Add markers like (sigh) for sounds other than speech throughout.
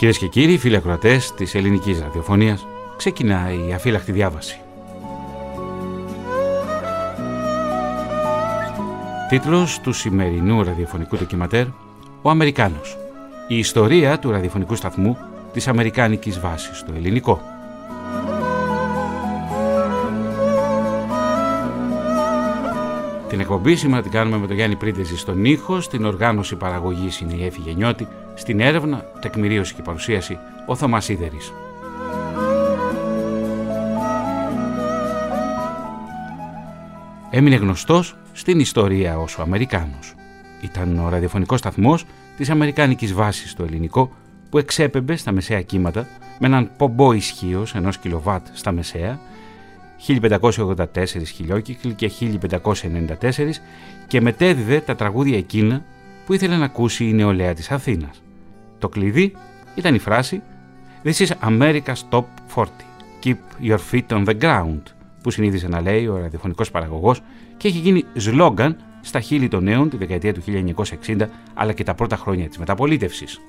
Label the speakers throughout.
Speaker 1: Κυρίες και κύριοι, φίλοι ακροατές της ελληνικής ραδιοφωνίας, ξεκινάει η αφύλακτη διάβαση. Τίτλος του σημερινού ραδιοφωνικού ντοκιματέρ «Ο Αμερικάνος. Η ιστορία του ραδιοφωνικού σταθμού της Αμερικάνικης βάσης στο ελληνικό». Την εκπομπή σήμερα την κάνουμε με τον Γιάννη Πρίντεζη στον ήχο, στην οργάνωση παραγωγής είναι η Έφη Γενιώτη, στην έρευνα, τεκμηρίωση και παρουσίαση ο Θωμάς Σίδερης. Έμεινε γνωστός στην ιστορία ως ο Αμερικάνος. Ήταν ο ραδιοφωνικός σταθμός της Αμερικάνικης βάσης στο ελληνικό που εξέπεμπε στα μεσαία κύματα με έναν πομπό ισχύω ενός κιλοβάτ στα μεσαία 1584 χιλιόκυκλοι και 1594 και μετέδιδε τα τραγούδια εκείνα που ήθελε να ακούσει η νεολαία της Αθήνας. Το κλειδί ήταν η φράση «This is America's Top 40. Keep your feet on the ground» που συνήθιζε να λέει ο ραδιοφωνικός παραγωγός και έχει γίνει σλόγγαν στα χείλη των νέων τη δεκαετία του 1960 αλλά και τα πρώτα χρόνια της μεταπολίτευσης.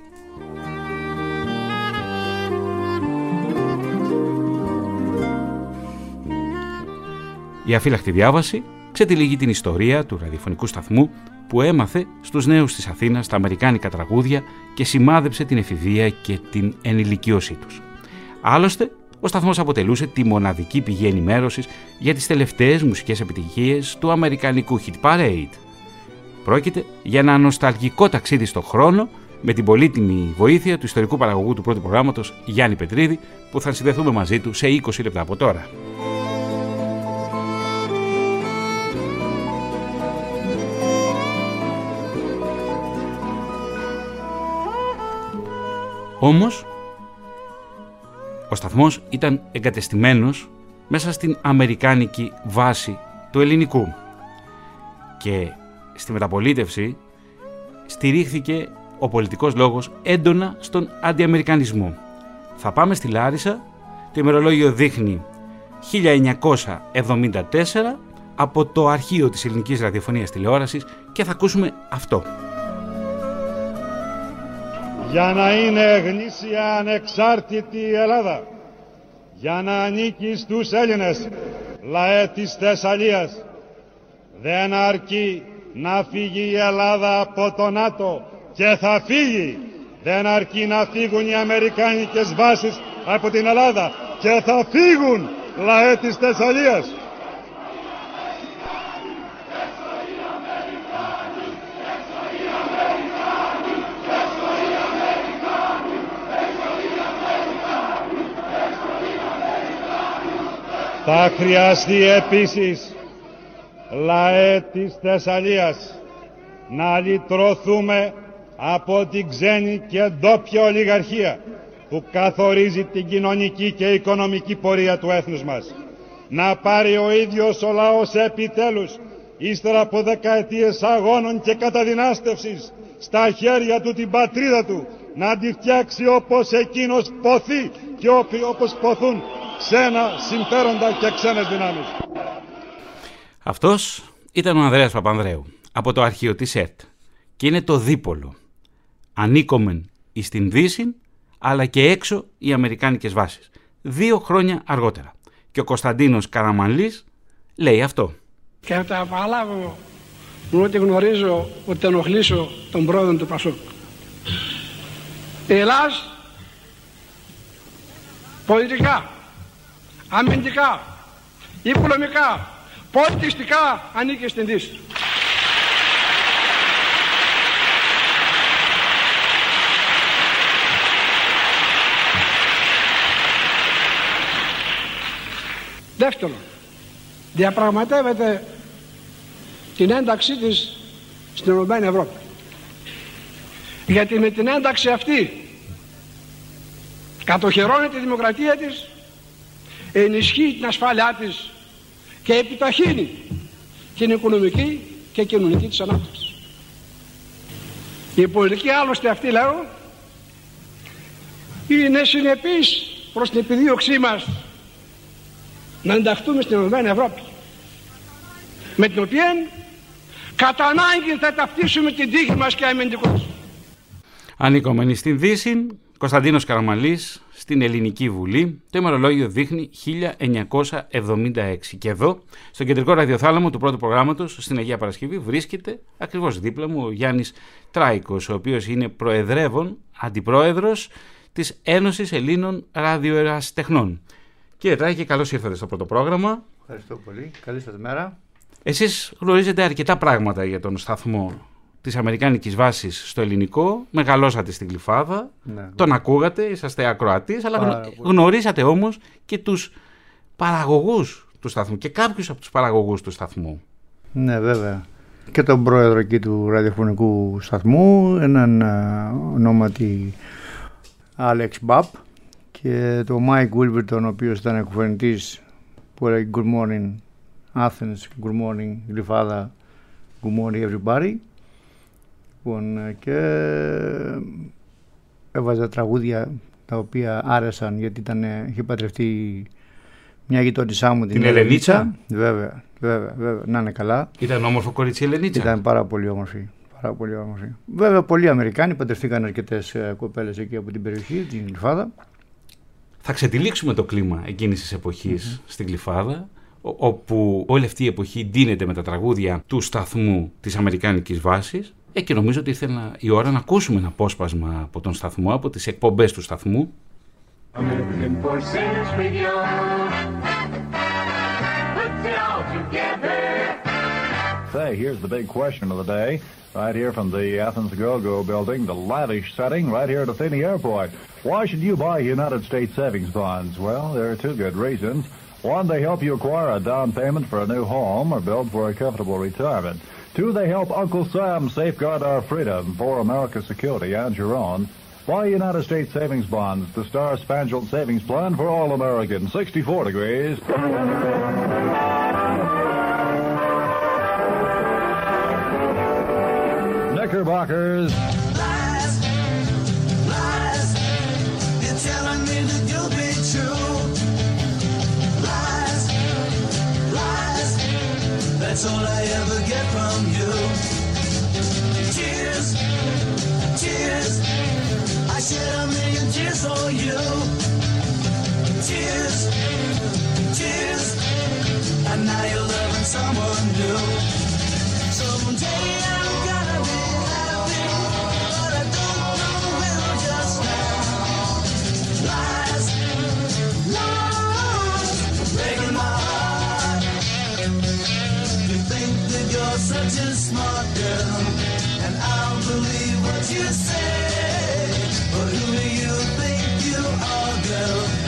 Speaker 1: Η αφύλακτη διάβαση ξετυλίγει την ιστορία του ραδιοφωνικού σταθμού που έμαθε στους νέους της Αθήνας τα αμερικάνικα τραγούδια και σημάδεψε την εφηβεία και την ενηλικίωσή τους. Άλλωστε, ο σταθμός αποτελούσε τη μοναδική πηγή ενημέρωσης για τις τελευταίες μουσικές επιτυχίες του αμερικανικού hit parade. Πρόκειται για ένα νοσταλγικό ταξίδι στο χρόνο με την πολύτιμη βοήθεια του ιστορικού παραγωγού του πρώτου προγράμματος Γιάννη Πετρίδη που θα συνδεθούμε μαζί του σε 20 λεπτά από τώρα. Όμως, ο σταθμός ήταν εγκατεστημένος μέσα στην αμερικάνικη βάση του ελληνικού και στη μεταπολίτευση στηρίχθηκε ο πολιτικός λόγος έντονα στον αντιαμερικανισμό. Θα πάμε στη Λάρισα, το ημερολόγιο δείχνει 1974 από το αρχείο της ελληνικής ραδιοφωνίας τηλεόρασης και θα ακούσουμε αυτό
Speaker 2: για να είναι γνήσια ανεξάρτητη η Ελλάδα, για να ανήκει στους Έλληνες λαέ της Θεσσαλίας. Δεν αρκεί να φύγει η Ελλάδα από το ΝΑΤΟ και θα φύγει. Δεν αρκεί να φύγουν οι Αμερικάνικες βάσεις από την Ελλάδα και θα φύγουν λαέ της Θεσσαλίας. Θα χρειαστεί επίσης λαέ της Θεσσαλίας να λυτρωθούμε από την ξένη και ντόπια ολιγαρχία που καθορίζει την κοινωνική και οικονομική πορεία του έθνους μας. Να πάρει ο ίδιος ο λαός επιτέλους ύστερα από δεκαετίες αγώνων και καταδυνάστευσης στα χέρια του την πατρίδα του να τη φτιάξει όπως εκείνος ποθεί και όπως ποθούν ξένα συμφέροντα και ξένες δυνάμεις.
Speaker 1: Αυτός ήταν ο Ανδρέας Παπανδρέου από το αρχείο της ΕΡΤ και είναι το δίπολο. Ανήκομεν εις την Δύση αλλά και έξω οι Αμερικάνικες βάσεις. Δύο χρόνια αργότερα. Και ο Κωνσταντίνος Καραμανλής λέει αυτό.
Speaker 3: Και θα τα απαλάβω μου ότι γνωρίζω ότι θα ενοχλήσω τον πρόεδρο του Πασούκ. Η Ελλάς πολιτικά αμυντικά, οικονομικά, πολιτιστικά ανήκει στην Δύση. Δεύτερον, διαπραγματεύεται την ένταξή της στην Ευρωπαϊκή Ευρώπη. Γιατί με την ένταξη αυτή κατοχυρώνει τη δημοκρατία της ενισχύει την ασφάλειά της και επιταχύνει την οικονομική και κοινωνική της ανάπτυξη. Η πολιτική άλλωστε αυτή λέω είναι συνεπής προς την επιδίωξή μας να ενταχθούμε στην Ευρωπαϊκή Ευρώπη με την οποία κατά ανάγκη θα ταυτίσουμε την τύχη μας και αμυντικούς.
Speaker 1: Ανήκομενοι στην Δύση, Κωνσταντίνος Καραμαλής στην Ελληνική Βουλή. Το ημερολόγιο δείχνει 1976. Και εδώ, στο κεντρικό ραδιοθάλαμο του πρώτου προγράμματος, στην Αγία Παρασκευή, βρίσκεται ακριβώς δίπλα μου ο Γιάννης Τράικος, ο οποίος είναι προεδρεύων, αντιπρόεδρος της Ένωσης Ελλήνων Ραδιοεραστεχνών. Κύριε Τράικη, καλώς ήρθατε στο πρώτο πρόγραμμα.
Speaker 4: Ευχαριστώ πολύ. Καλή σας μέρα.
Speaker 1: Εσείς γνωρίζετε αρκετά πράγματα για τον σταθμό της Αμερικάνικης βάσης στο ελληνικό, μεγαλώσατε στην Κλειφάδα, ναι, τον ακούγατε, είσαστε ακροατής, αλλά γνωρίσατε όμως και τους παραγωγούς του σταθμού και κάποιους από τους παραγωγούς του σταθμού.
Speaker 4: Ναι βέβαια. Και τον πρόεδρο εκεί του ραδιοφωνικού σταθμού, έναν ονόματι Άλεξ Μπαπ και τον Μάικ Βίλβερτον, ο οποίος ήταν εκφωνητής που έλεγε Good morning Athens, good morning Γλυφάδα, good morning everybody Λοιπόν, ε, και έβαζα τραγούδια τα οποία άρεσαν γιατί ήταν, είχε παντρευτεί μια γειτόνισά μου
Speaker 1: την, την Ελενίτσα;
Speaker 4: Βέβαια, βέβαια, βέβαια, να είναι καλά.
Speaker 1: Ήταν όμορφο κορίτσι η Ελενίτσα;
Speaker 4: Ήταν πάρα πολύ όμορφη. Πάρα πολύ όμορφη. Βέβαια, πολλοί Αμερικάνοι παντρευτήκαν αρκετές ε, κοπέλες εκεί από την περιοχή, την Γλυφάδα.
Speaker 1: Θα ξετυλίξουμε το κλίμα εκείνης της εποχής mm-hmm. στην Γλυφάδα όπου όλη αυτή η εποχή ντύνεται με τα τραγούδια του σταθμού της Αμερικάνικης βάσης ε, και νομίζω ότι ήρθε η ώρα να ακούσουμε ένα απόσπασμα από τον σταθμό, από τις εκπομπές του σταθμού.
Speaker 5: Say, here's the big question of the day. Right here from the Athens Go-Go building, the lavish setting right here at Athene Airport. Why should you buy United States savings bonds? Well, there are two good reasons. One, they help you acquire a down payment for a new home or build for a comfortable retirement. Two, they help Uncle Sam safeguard our freedom for America's security and your own. Buy United States savings bonds, the Star Spangled Savings Plan for all Americans. 64 degrees. Knickerbockers.
Speaker 6: That's all I ever get from you. Tears, tears, I shed a million tears for you. Tears, tears, and now you're loving someone new. Someday I'm you're such a smart girl, and I'll believe what you say. But who do you think you are, girl,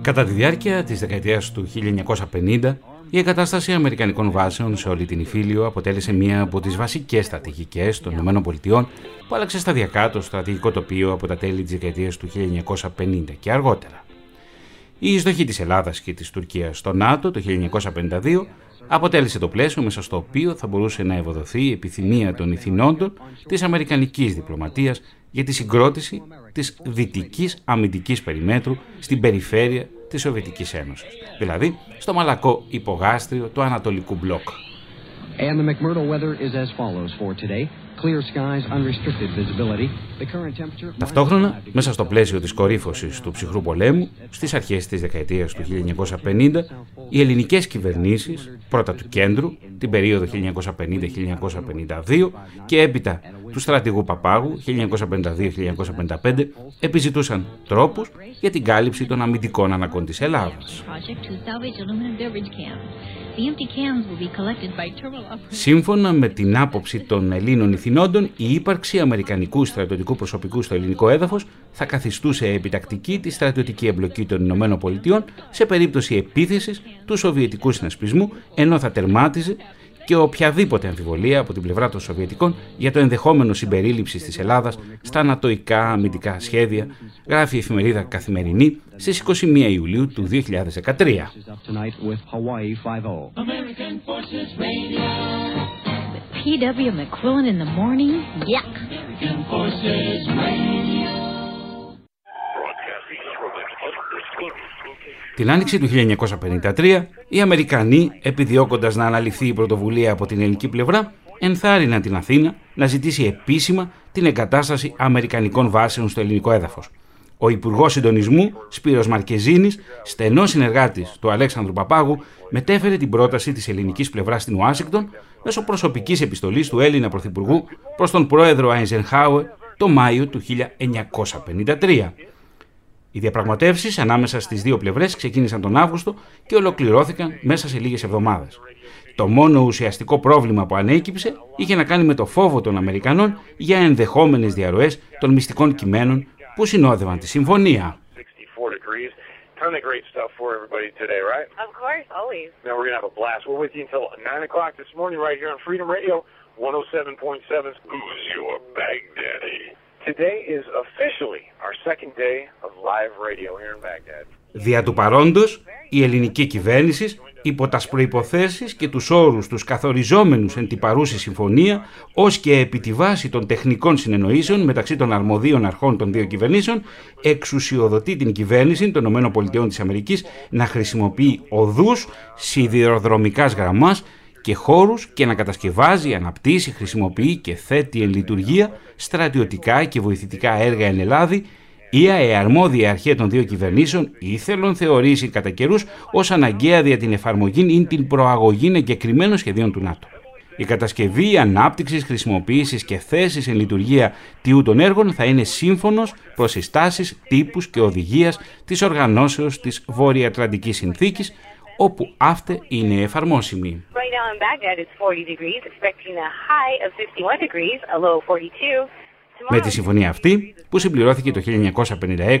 Speaker 1: Κατά τη διάρκεια της δεκαετίας του 1950, η εγκατάσταση Αμερικανικών βάσεων σε όλη την Ιφίλιο αποτέλεσε μία από τις βασικές στρατηγικές των ΗΠΑ που άλλαξε σταδιακά το στρατηγικό τοπίο από τα τέλη της δεκαετίας του 1950 και αργότερα. Η εισδοχή της Ελλάδας και της Τουρκίας στο ΝΑΤΟ το 1952 αποτέλεσε το πλαίσιο μέσα στο οποίο θα μπορούσε να ευοδοθεί η επιθυμία των ηθινόντων της Αμερικανικής διπλωματίας για τη συγκρότηση της δυτικής αμυντικής περιμέτρου στην περιφέρεια της Σοβιετικής Ένωσης, δηλαδή στο μαλακό υπογάστριο του Ανατολικού Μπλοκ. And the McMurdo weather is as follows for today. Ταυτόχρονα, μέσα στο πλαίσιο της κορύφωσης του ψυχρού πολέμου, στις αρχές της δεκαετίας του 1950, οι ελληνικές κυβερνήσεις, πρώτα του κέντρου, την περίοδο 1950-1952 και έπειτα του στρατηγού Παπάγου 1952-1955, επιζητούσαν τρόπους για την κάλυψη των αμυντικών αναγκών της Ελλάδας. Σύμφωνα με την άποψη των Ελλήνων ηθινόντων, η ύπαρξη αμερικανικού στρατιωτικού προσωπικού στο ελληνικό έδαφος θα καθιστούσε επιτακτική τη στρατιωτική εμπλοκή των Ηνωμένων Πολιτειών σε περίπτωση επίθεσης του Σοβιετικού συνασπισμού, ενώ θα τερμάτιζε και οποιαδήποτε αμφιβολία από την πλευρά των Σοβιετικών για το ενδεχόμενο συμπερίληψης της Ελλάδας στα ανατοϊκά αμυντικά σχέδια, γράφει η εφημερίδα Καθημερινή στις 21 Ιουλίου του 2013. Την άνοιξη του 1953, οι Αμερικανοί, επιδιώκοντας να αναλυθεί η πρωτοβουλία από την ελληνική πλευρά, ενθάρρυναν την Αθήνα να ζητήσει επίσημα την εγκατάσταση Αμερικανικών βάσεων στο ελληνικό έδαφος. Ο Υπουργός Συντονισμού, Σπύρος Μαρκεζίνης, στενός συνεργάτης του Αλέξανδρου Παπάγου, μετέφερε την πρόταση της ελληνικής πλευράς στην Ουάσιγκτον μέσω προσωπικής επιστολής του Έλληνα Πρωθυπουργού προς τον πρόεδρο Άινζενχάουερ το Μάιο του 1953. Οι διαπραγματεύσεις ανάμεσα στις δύο πλευρές ξεκίνησαν τον Αύγουστο και ολοκληρώθηκαν μέσα σε λίγες εβδομάδες. Το μόνο ουσιαστικό πρόβλημα που ανέκυψε είχε να κάνει με το φόβο των Αμερικανών για ενδεχόμενες διαρροές των μυστικών κειμένων που συνόδευαν τη συμφωνία. Ton of great stuff for everybody today, right? Of course, always. Now we're going to have a blast. We're with you until 9 o'clock this morning right here on Freedom Radio 107.7. Who's your Baghdaddy? Today is officially our second day of live radio here in Baghdad. Δια του παρόντος, η ελληνική κυβέρνηση υπό τας προϋποθέσεις και τους όρους τους καθοριζόμενους εν τη παρούση συμφωνία ως και επί τη βάση των τεχνικών συνεννοήσεων μεταξύ των αρμοδίων αρχών των δύο κυβερνήσεων εξουσιοδοτεί την κυβέρνηση των ΗΠΑ να χρησιμοποιεί οδούς σιδηροδρομικάς γραμμάς και χώρους και να κατασκευάζει, αναπτύσσει, χρησιμοποιεί και θέτει εν λειτουργία στρατιωτικά και βοηθητικά έργα εν Ελλάδη ή η αρμόδια αρχή των δύο κυβερνήσεων ήθελον θεωρήσει κατά καιρούς ως αναγκαία δια την εφαρμογή ή την προαγωγή εγκεκριμένων σχεδίων του ΝΑΤΟ. Η κατασκευή, ανάπτυξη, χρησιμοποίηση και θέση εν λειτουργία τιού των έργων θα είναι σύμφωνος προς συστάσεις, τύπους και οδηγίας της οργανώσεως της Βόρεια Ατλαντικής Συνθήκης, όπου αυτή είναι εφαρμόσιμη. Με τη συμφωνία αυτή, που συμπληρώθηκε το 1956,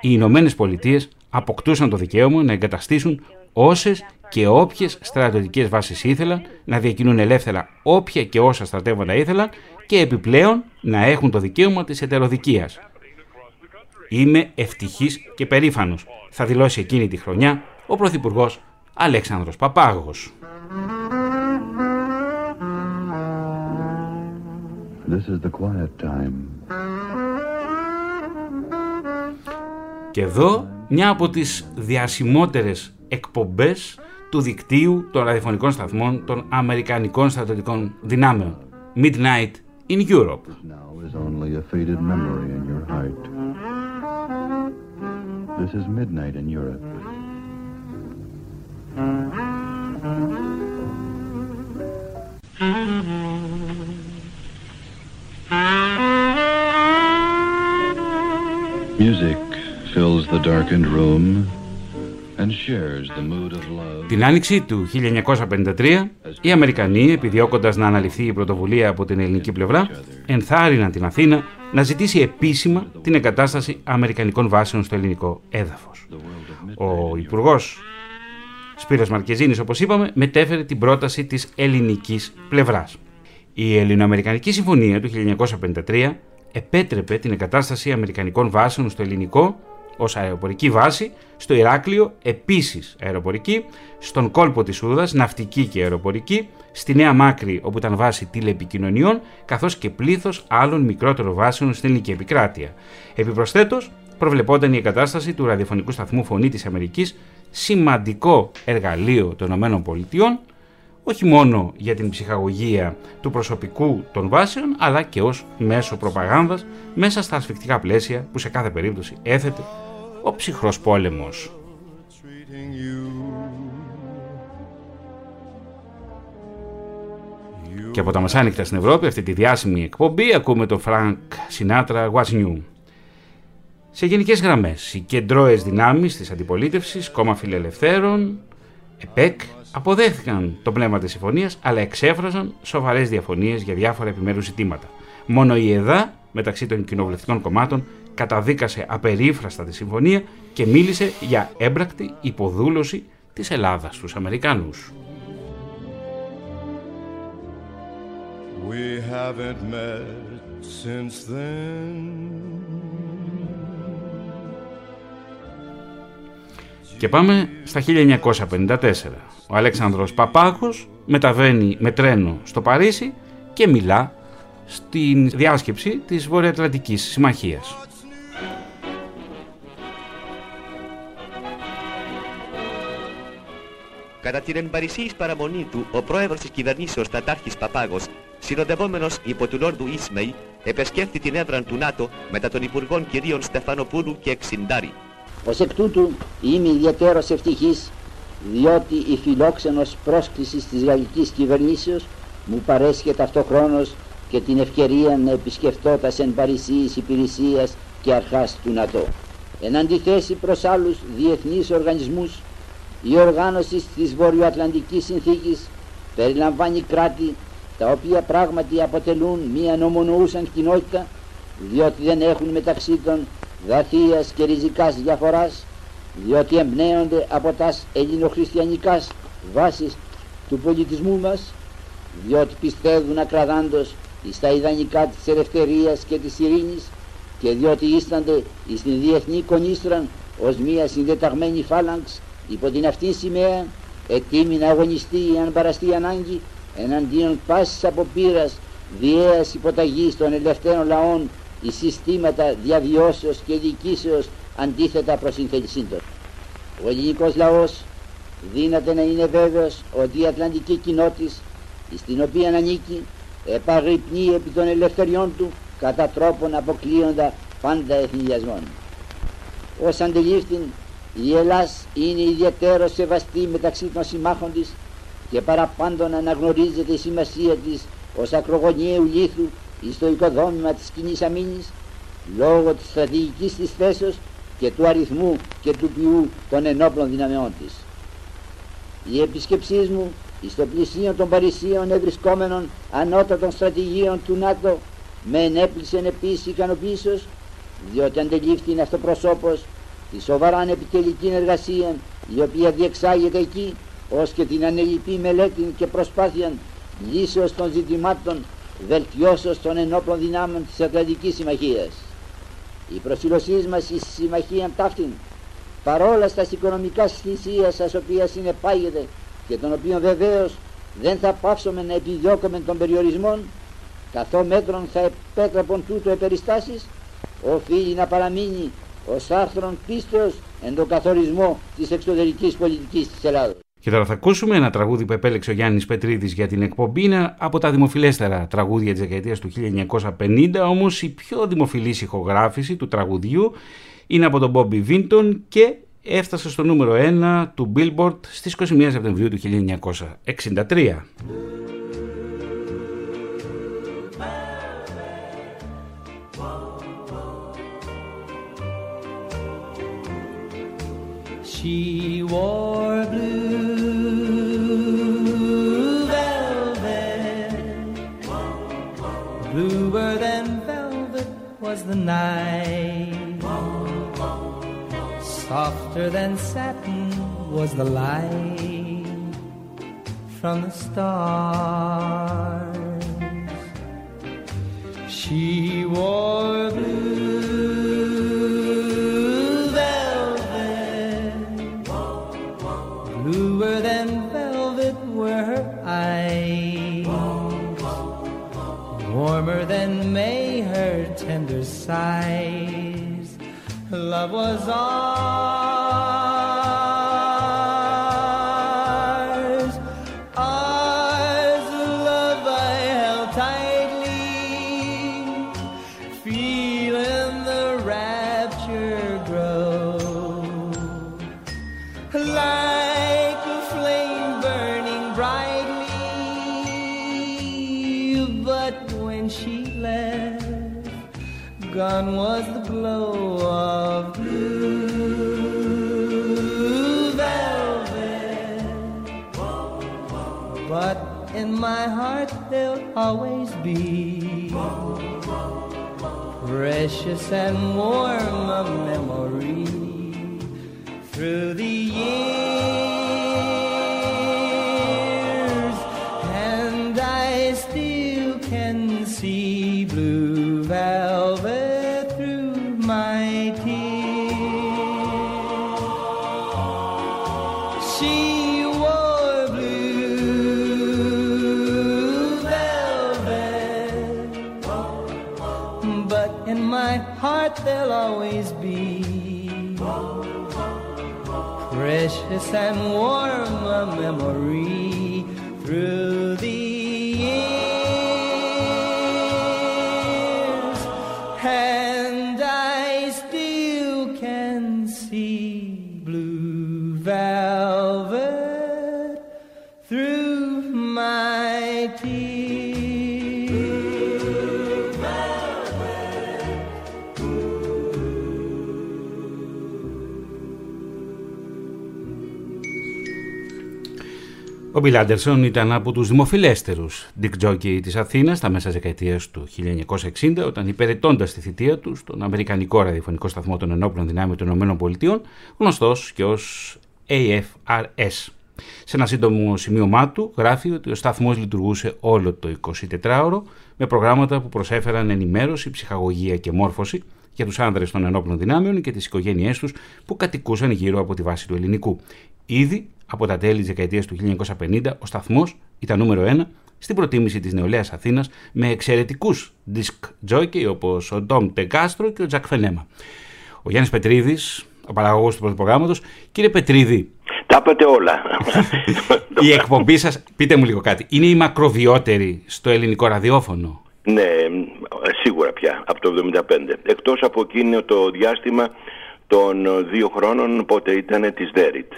Speaker 1: οι Ηνωμένες Πολιτείες αποκτούσαν το δικαίωμα να εγκαταστήσουν όσες και όποιες στρατιωτικές βάσεις ήθελαν, να διακινούν ελεύθερα όποια και όσα στρατεύματα ήθελαν και επιπλέον να έχουν το δικαίωμα της ετεροδικίας. Είμαι ευτυχής και περήφανος, θα δηλώσει εκείνη τη χρονιά ο Πρωθυπουργός Αλέξανδρος Παπάγος. This is the quiet time. Και εδώ μια από τις διασημότερες εκπομπές του δικτύου των ραδιοφωνικών σταθμών των Αμερικανικών στρατιωτικών δυνάμεων. Midnight in Europe. This is Midnight in Europe. Music fills the darkened room Την άνοιξη του 1953, οι Αμερικανοί, επιδιώκοντας να αναλυθεί η πρωτοβουλία από την ελληνική πλευρά, ενθάρρυναν την Αθήνα να ζητήσει επίσημα την εγκατάσταση Αμερικανικών βάσεων στο ελληνικό έδαφος. Ο Υπουργός Σπύρος Μαρκεζίνης, όπως είπαμε, μετέφερε την πρόταση της ελληνικής πλευράς. Η Ελληνοαμερικανική Συμφωνία του 1953 επέτρεπε την εγκατάσταση Αμερικανικών βάσεων στο ελληνικό ως αεροπορική βάση, στο Ηράκλειο επίσης αεροπορική, στον κόλπο της Ούδα, ναυτική και αεροπορική, στη Νέα Μάκρη όπου ήταν βάση τηλεπικοινωνιών, καθώς και πλήθος άλλων μικρότερων βάσεων στην ελληνική επικράτεια. Επιπροσθέτως, προβλεπόταν η εγκατάσταση του ραδιοφωνικού σταθμού Φωνή της Αμερικής, σημαντικό εργαλείο των ΗΠΑ, όχι μόνο για την ψυχαγωγία του προσωπικού των βάσεων, αλλά και ως μέσο προπαγάνδας μέσα στα ασφικτικά πλαίσια που σε κάθε περίπτωση έθετε ο ψυχρός πόλεμος. Και από τα μεσάνυχτα στην Ευρώπη, αυτή τη διάσημη εκπομπή, ακούμε τον Frank Sinatra What's New; Σε γενικές γραμμές, οι κεντρώες δυνάμεις της αντιπολίτευσης, κόμμα φιλελευθέρων, ΕΠΕΚ, αποδέχθηκαν το πνεύμα της συμφωνίας, αλλά εξέφραζαν σοβαρές διαφωνίες για διάφορα επιμέρους ζητήματα. Μόνο η ΕΔΑ, μεταξύ των κοινοβουλευτικών κομμάτων, καταδίκασε απερίφραστα τη συμφωνία και μίλησε για έμπρακτη υποδούλωση της Ελλάδας στους Αμερικάνους. We haven't met since then. Και πάμε στα 1954. Ο Αλέξανδρος Παπάκος μεταβαίνει με τρένο στο Παρίσι και μιλά στην διάσκεψη της Βορειοατλαντικής Συμμαχίας.
Speaker 7: Κατά την εμπαρισίης παραμονή του, ο πρόεδρος της κυβερνήσεως Τατάρχης Παπάγος, συνοδευόμενος υπό του Λόρδου Ισμεϊ, επεσκέφθη την έδρα του ΝΑΤΟ μετά των Υπουργών κυρίων Στεφανοπούλου και Εξιντάρη.
Speaker 8: Ως εκ τούτου είμαι ιδιαίτερος ευτυχής διότι η φιλόξενος πρόσκλησης της γαλλικής κυβερνήσεως μου παρέσχε ταυτοχρόνως και την ευκαιρία να επισκεφτώ τα εν παρησίης υπηρεσίας και αρχάς του ΝΑΤΟ. Εν αντιθέσει προς άλλους διεθνείς οργανισμούς, η οργάνωση της Βορειοατλαντικής Συνθήκης περιλαμβάνει κράτη τα οποία πράγματι αποτελούν μια νομονοούσαν κοινότητα διότι δεν έχουν μεταξύ των βαθίας και ριζικάς διαφοράς διότι εμπνέονται από τα ελληνοχριστιανικάς βάσεις του πολιτισμού μας διότι πιστεύουν ακραδάντως στα ιδανικά της ελευθερίας και της ειρήνης και διότι ίστανται στην διεθνή κονίστραν ως μια συνδεταγμένη φάλαγγς υπό την αυτή σημαία ετοίμη να αγωνιστεί αν παραστεί ανάγκη εναντίον πάσης αποπείρας διέας υποταγής των ελευθέρων λαών οι συστήματα διαβιώσεως και διοικήσεως αντίθετα προς την θέλησή Ο ελληνικός λαός δύναται να είναι βέβαιος ότι η Ατλαντική κοινότης στην οποία ανήκει επαγρυπνεί επί των ελευθεριών του κατά τρόπον αποκλείοντα πάντα εθνιασμών. Ως αντιλήφθην η Ελλάς είναι ιδιαίτερο σεβαστή μεταξύ των συμμάχων της και παραπάντων αναγνωρίζεται η σημασία της ως ακρογωνιαίου λίθου στο οικοδόμημα της κοινής αμήνης λόγω της στρατηγικής της θέσεως και του αριθμού και του ποιού των ενόπλων δυναμεών της. Η επισκεψή μου στο πλησίο των Παρισίων ευρισκόμενων ανώτατων στρατηγίων του ΝΑΤΟ με ενέπλησεν επίσης ικανοποίησεως διότι αντελήφθη αυτοπροσώπος τη σοβαρά επιτελική εργασία η οποία διεξάγεται εκεί ως και την ανελειπή μελέτη και προσπάθεια λύσεως των ζητημάτων βελτιώσεως των ενόπλων δυνάμεων της Ατλαντικής Συμμαχίας. Η προσφυλωσής μας στη Συμμαχία ταύτην, παρόλα στα οικονομικά θυσία σας οποία συνεπάγεται και των οποίων βεβαίως δεν θα πάψουμε να επιδιώκουμε των περιορισμών, καθό μέτρων θα επέτρεπον τούτο επεριστάσεις, οφείλει να παραμείνει ως άρθρον πίστεως εν τον καθορισμό της εξωτερικής πολιτικής της Ελλάδος.
Speaker 1: Και τώρα θα ακούσουμε ένα τραγούδι που επέλεξε ο Γιάννης Πετρίδης για την εκπομπή. Είναι από τα δημοφιλέστερα τραγούδια της δεκαετίας του 1950, όμως η πιο δημοφιλής ηχογράφηση του τραγουδιού είναι από τον Μπόμπι Βίντον και έφτασε στο νούμερο 1 του Billboard στις 21 Σεπτεμβρίου του 1963.
Speaker 9: She wore the night, softer than satin was the light from the stars. She wore blue was all. Precious and warm a memory through the years, and I still can see precious and warm a memory
Speaker 1: Μπιλ Άντερσον ήταν από τους δημοφιλέστερους Dick Jockey της Αθήνας στα μέσα δεκαετίας του 1960 όταν υπηρετώντας τη θητεία του στον Αμερικανικό ραδιοφωνικό σταθμό των ενόπλων δυνάμεων των ΗΠΑ γνωστός και ως AFRS. Σε ένα σύντομο σημείωμά του γράφει ότι ο σταθμός λειτουργούσε όλο το 24ωρο με προγράμματα που προσέφεραν ενημέρωση, ψυχαγωγία και μόρφωση για τους άνδρες των ενόπλων δυνάμεων και τις οικογένειές τους που κατοικούσαν γύρω από τη βάση του ελληνικού. Ήδη από τα τέλη της δεκαετίας του 1950 ο σταθμός ήταν νούμερο ένα στην προτίμηση της νεολαίας Αθήνας με εξαιρετικούς disc jockey όπως ο Ντόμ Τεγκάστρο και ο Τζακ Φενέμα. Ο Γιάννης Πετρίδης, ο παραγωγός του πρώτου προγράμματος. Κύριε Πετρίδη,
Speaker 10: Τα είπατε όλα. (laughs)
Speaker 1: η εκπομπή σας, πείτε μου λίγο κάτι, είναι η μακροβιότερη στο ελληνικό ραδιόφωνο;
Speaker 10: ναι, σίγουρα πια, από το 75. Εκτός από εκείνο το διάστημα των δύο χρόνων, πότε ήταν της Δέριτ,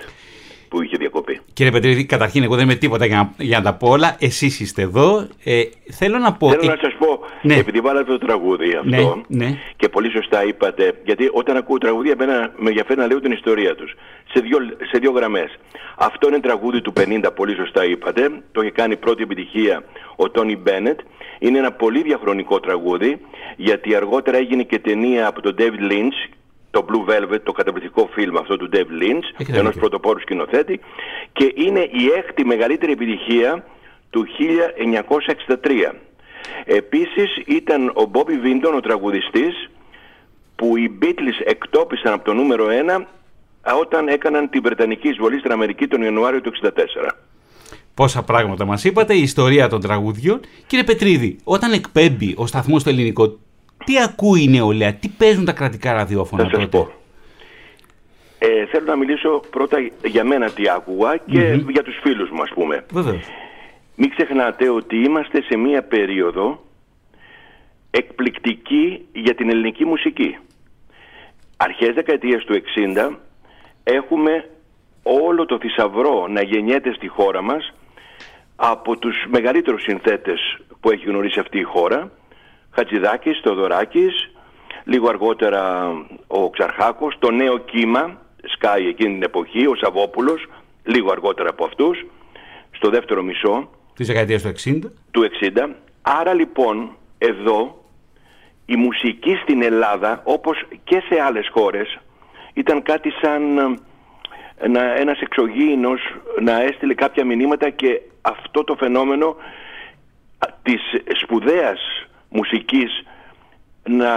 Speaker 10: που είχε διακοπεί.
Speaker 1: Κύριε Πετρίδη, καταρχήν εγώ δεν είμαι τίποτα για να, για να τα πω όλα. Εσείς είστε εδώ. Ε, θέλω να πω...
Speaker 10: Θέλω
Speaker 1: ε,
Speaker 10: να σας πω,
Speaker 1: ναι.
Speaker 10: επειδή βάλατε το τραγούδι αυτό
Speaker 1: Ναι, ναι.
Speaker 10: και πολύ σωστά είπατε, γιατί όταν ακούω τραγούδια εμένα με ενδιαφέρει να λέω την ιστορία τους σε δύο, σε δύο γραμμές. Αυτό είναι τραγούδι του 50, πολύ σωστά είπατε, το είχε κάνει πρώτη επιτυχία ο Τόνι Μπένετ. Είναι ένα πολύ διαχρονικό τραγούδι, γιατί αργότερα έγινε και ταινία από τον David Lynch, το Blue Velvet, το καταπληκτικό φιλμ αυτό του Dave Lynch,
Speaker 1: Έχετε
Speaker 10: ενός
Speaker 1: δίκιο.
Speaker 10: πρωτοπόρου σκηνοθέτη, και είναι η έκτη μεγαλύτερη επιτυχία του 1963. Επίσης ήταν ο Bobby Βίντον, ο τραγουδιστής, που οι Beatles εκτόπισαν από το νούμερο 1 όταν έκαναν την Βρετανική εισβολή στην Αμερική τον Ιανουάριο του 1964.
Speaker 1: Πόσα πράγματα μας είπατε, η ιστορία των τραγουδιών. Κύριε Πετρίδη, όταν εκπέμπει ο σταθμός στο ελληνικό, τι ακούει η νεολαία, τι παίζουν τα κρατικά ραδιόφωνα
Speaker 10: Θα σας
Speaker 1: τότε;
Speaker 10: πω. Ε, θέλω να μιλήσω πρώτα για μένα τι άκουγα και για τους φίλους μου ας πούμε.
Speaker 1: Βεβαίως.
Speaker 10: Μην ξεχνάτε ότι είμαστε σε μία περίοδο εκπληκτική για την ελληνική μουσική. Αρχές δεκαετίας του 60 έχουμε όλο το θησαυρό να γεννιέται στη χώρα μας από τους μεγαλύτερους συνθέτες που έχει γνωρίσει αυτή η χώρα Χατζηδάκης, Θεοδωράκης, λίγο αργότερα ο Ξαρχάκος, το νέο κύμα Sky εκείνη την εποχή, ο Σαββόπουλος, λίγο αργότερα από αυτούς, στο δεύτερο μισό
Speaker 1: Της δεκαετίας του 60.
Speaker 10: του 60. Άρα λοιπόν εδώ η μουσική στην Ελλάδα όπως και σε άλλες χώρες ήταν κάτι σαν ε, να, ένας εξωγήινος να έστειλε κάποια μηνύματα και αυτό το φαινόμενο α, της σπουδαίας μουσικής να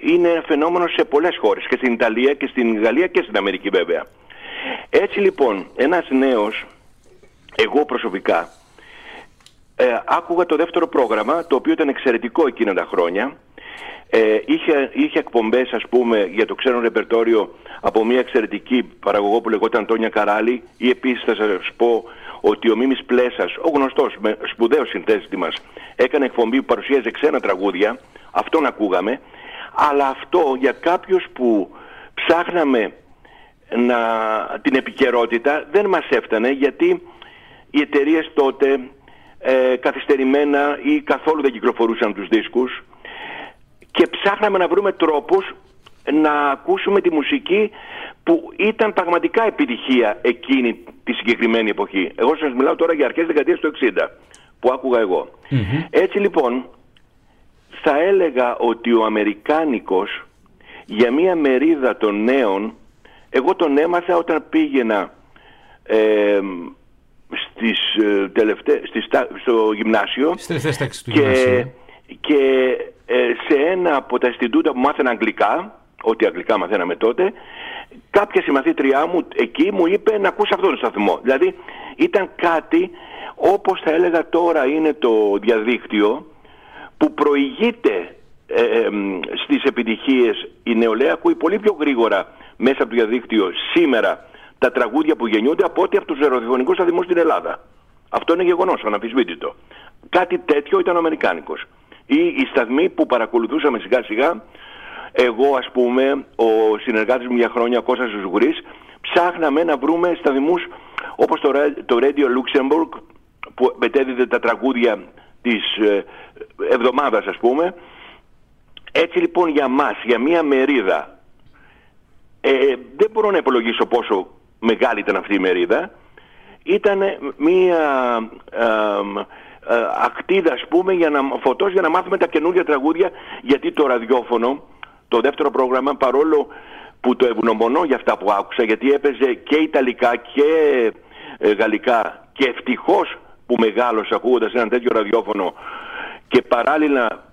Speaker 10: είναι ένα φαινόμενο σε πολλές χώρες και στην Ιταλία και στην Γαλλία και στην Αμερική βέβαια. Έτσι λοιπόν ένας νέος, εγώ προσωπικά, ε, άκουγα το δεύτερο πρόγραμμα, το οποίο ήταν εξαιρετικό εκείνα τα χρόνια. Ε, είχε, είχε εκπομπές, ας πούμε, για το ξένο ρεπερτόριο από μια εξαιρετική παραγωγό που λεγόταν Αντώνια Καράλη ή επίσης θα σας πω ότι ο Μίμης Πλέσας, ο γνωστός, με σπουδαίος συνθέστη μας, έκανε εκπομπή που παρουσίαζε ξένα τραγούδια, αυτόν ακούγαμε, αλλά αυτό για κάποιους που ψάχναμε να, την επικαιρότητα δεν μας έφτανε γιατί οι εταιρείες τότε ε, καθυστερημένα ή καθόλου δεν κυκλοφορούσαν τους δίσκους. Και ψάχναμε να βρούμε τρόπους να ακούσουμε τη μουσική που ήταν πραγματικά επιτυχία εκείνη τη συγκεκριμένη εποχή. Εγώ σας μιλάω τώρα για αρχές δεκαετίας του 60 που άκουγα εγώ. Έτσι λοιπόν θα έλεγα ότι ο Αμερικάνικος για μια μερίδα των νέων εγώ τον έμαθα όταν πήγαινα ε, στις, ε, τελευταί- στις, τα- στο γυμνάσιο
Speaker 1: Στις τελευταίες τάξεις του
Speaker 10: και,
Speaker 1: γυμνασίου.
Speaker 10: και ε, σε ένα από τα Ινστιτούτα που μάθαινα αγγλικά, ό,τι αγγλικά μαθαίναμε τότε, κάποια συμμαθήτριά μου εκεί μου είπε να ακούσει αυτόν τον σταθμό. Δηλαδή ήταν κάτι όπως θα έλεγα τώρα είναι το διαδίκτυο που προηγείται ε, ε, μ, στις επιτυχίες η νεολαία ακούει πολύ πιο γρήγορα μέσα από το διαδίκτυο σήμερα τα τραγούδια που γεννιούνται από ό,τι από τους ραδιοφωνικούς σταθμούς στην Ελλάδα. Αυτό είναι γεγονός, αναμφισβήτητο. Κάτι τέτοιο ήταν ο Αμερικάνικος. Ή οι σταθμοί που παρακολουθούσαμε σιγά σιγά, εγώ ας πούμε, ο συνεργάτης μου για χρόνια, ο Κώστας Ζουγουρής, ψάχναμε να βρούμε σταθμούς όπως το, Ra- το Radio Luxembourg που μετέδιδε τα τραγούδια της ε, εβδομάδας ας πούμε. Έτσι λοιπόν για μας, για μία μερίδα, ε, δεν μπορώ να υπολογίσω πόσο μεγάλη ήταν αυτή η μερίδα, ήταν μία ε, ε, ακτίδα ας πούμε για να, φωτός για να μάθουμε τα καινούργια τραγούδια γιατί το ραδιόφωνο, το δεύτερο πρόγραμμα παρόλο που το ευγνωμονώ για αυτά που άκουσα γιατί έπαιζε και Ιταλικά και ε, Γαλλικά. Και ευτυχώς που μεγάλωσα ακούγοντας ένα τέτοιο ραδιόφωνο και παράλληλα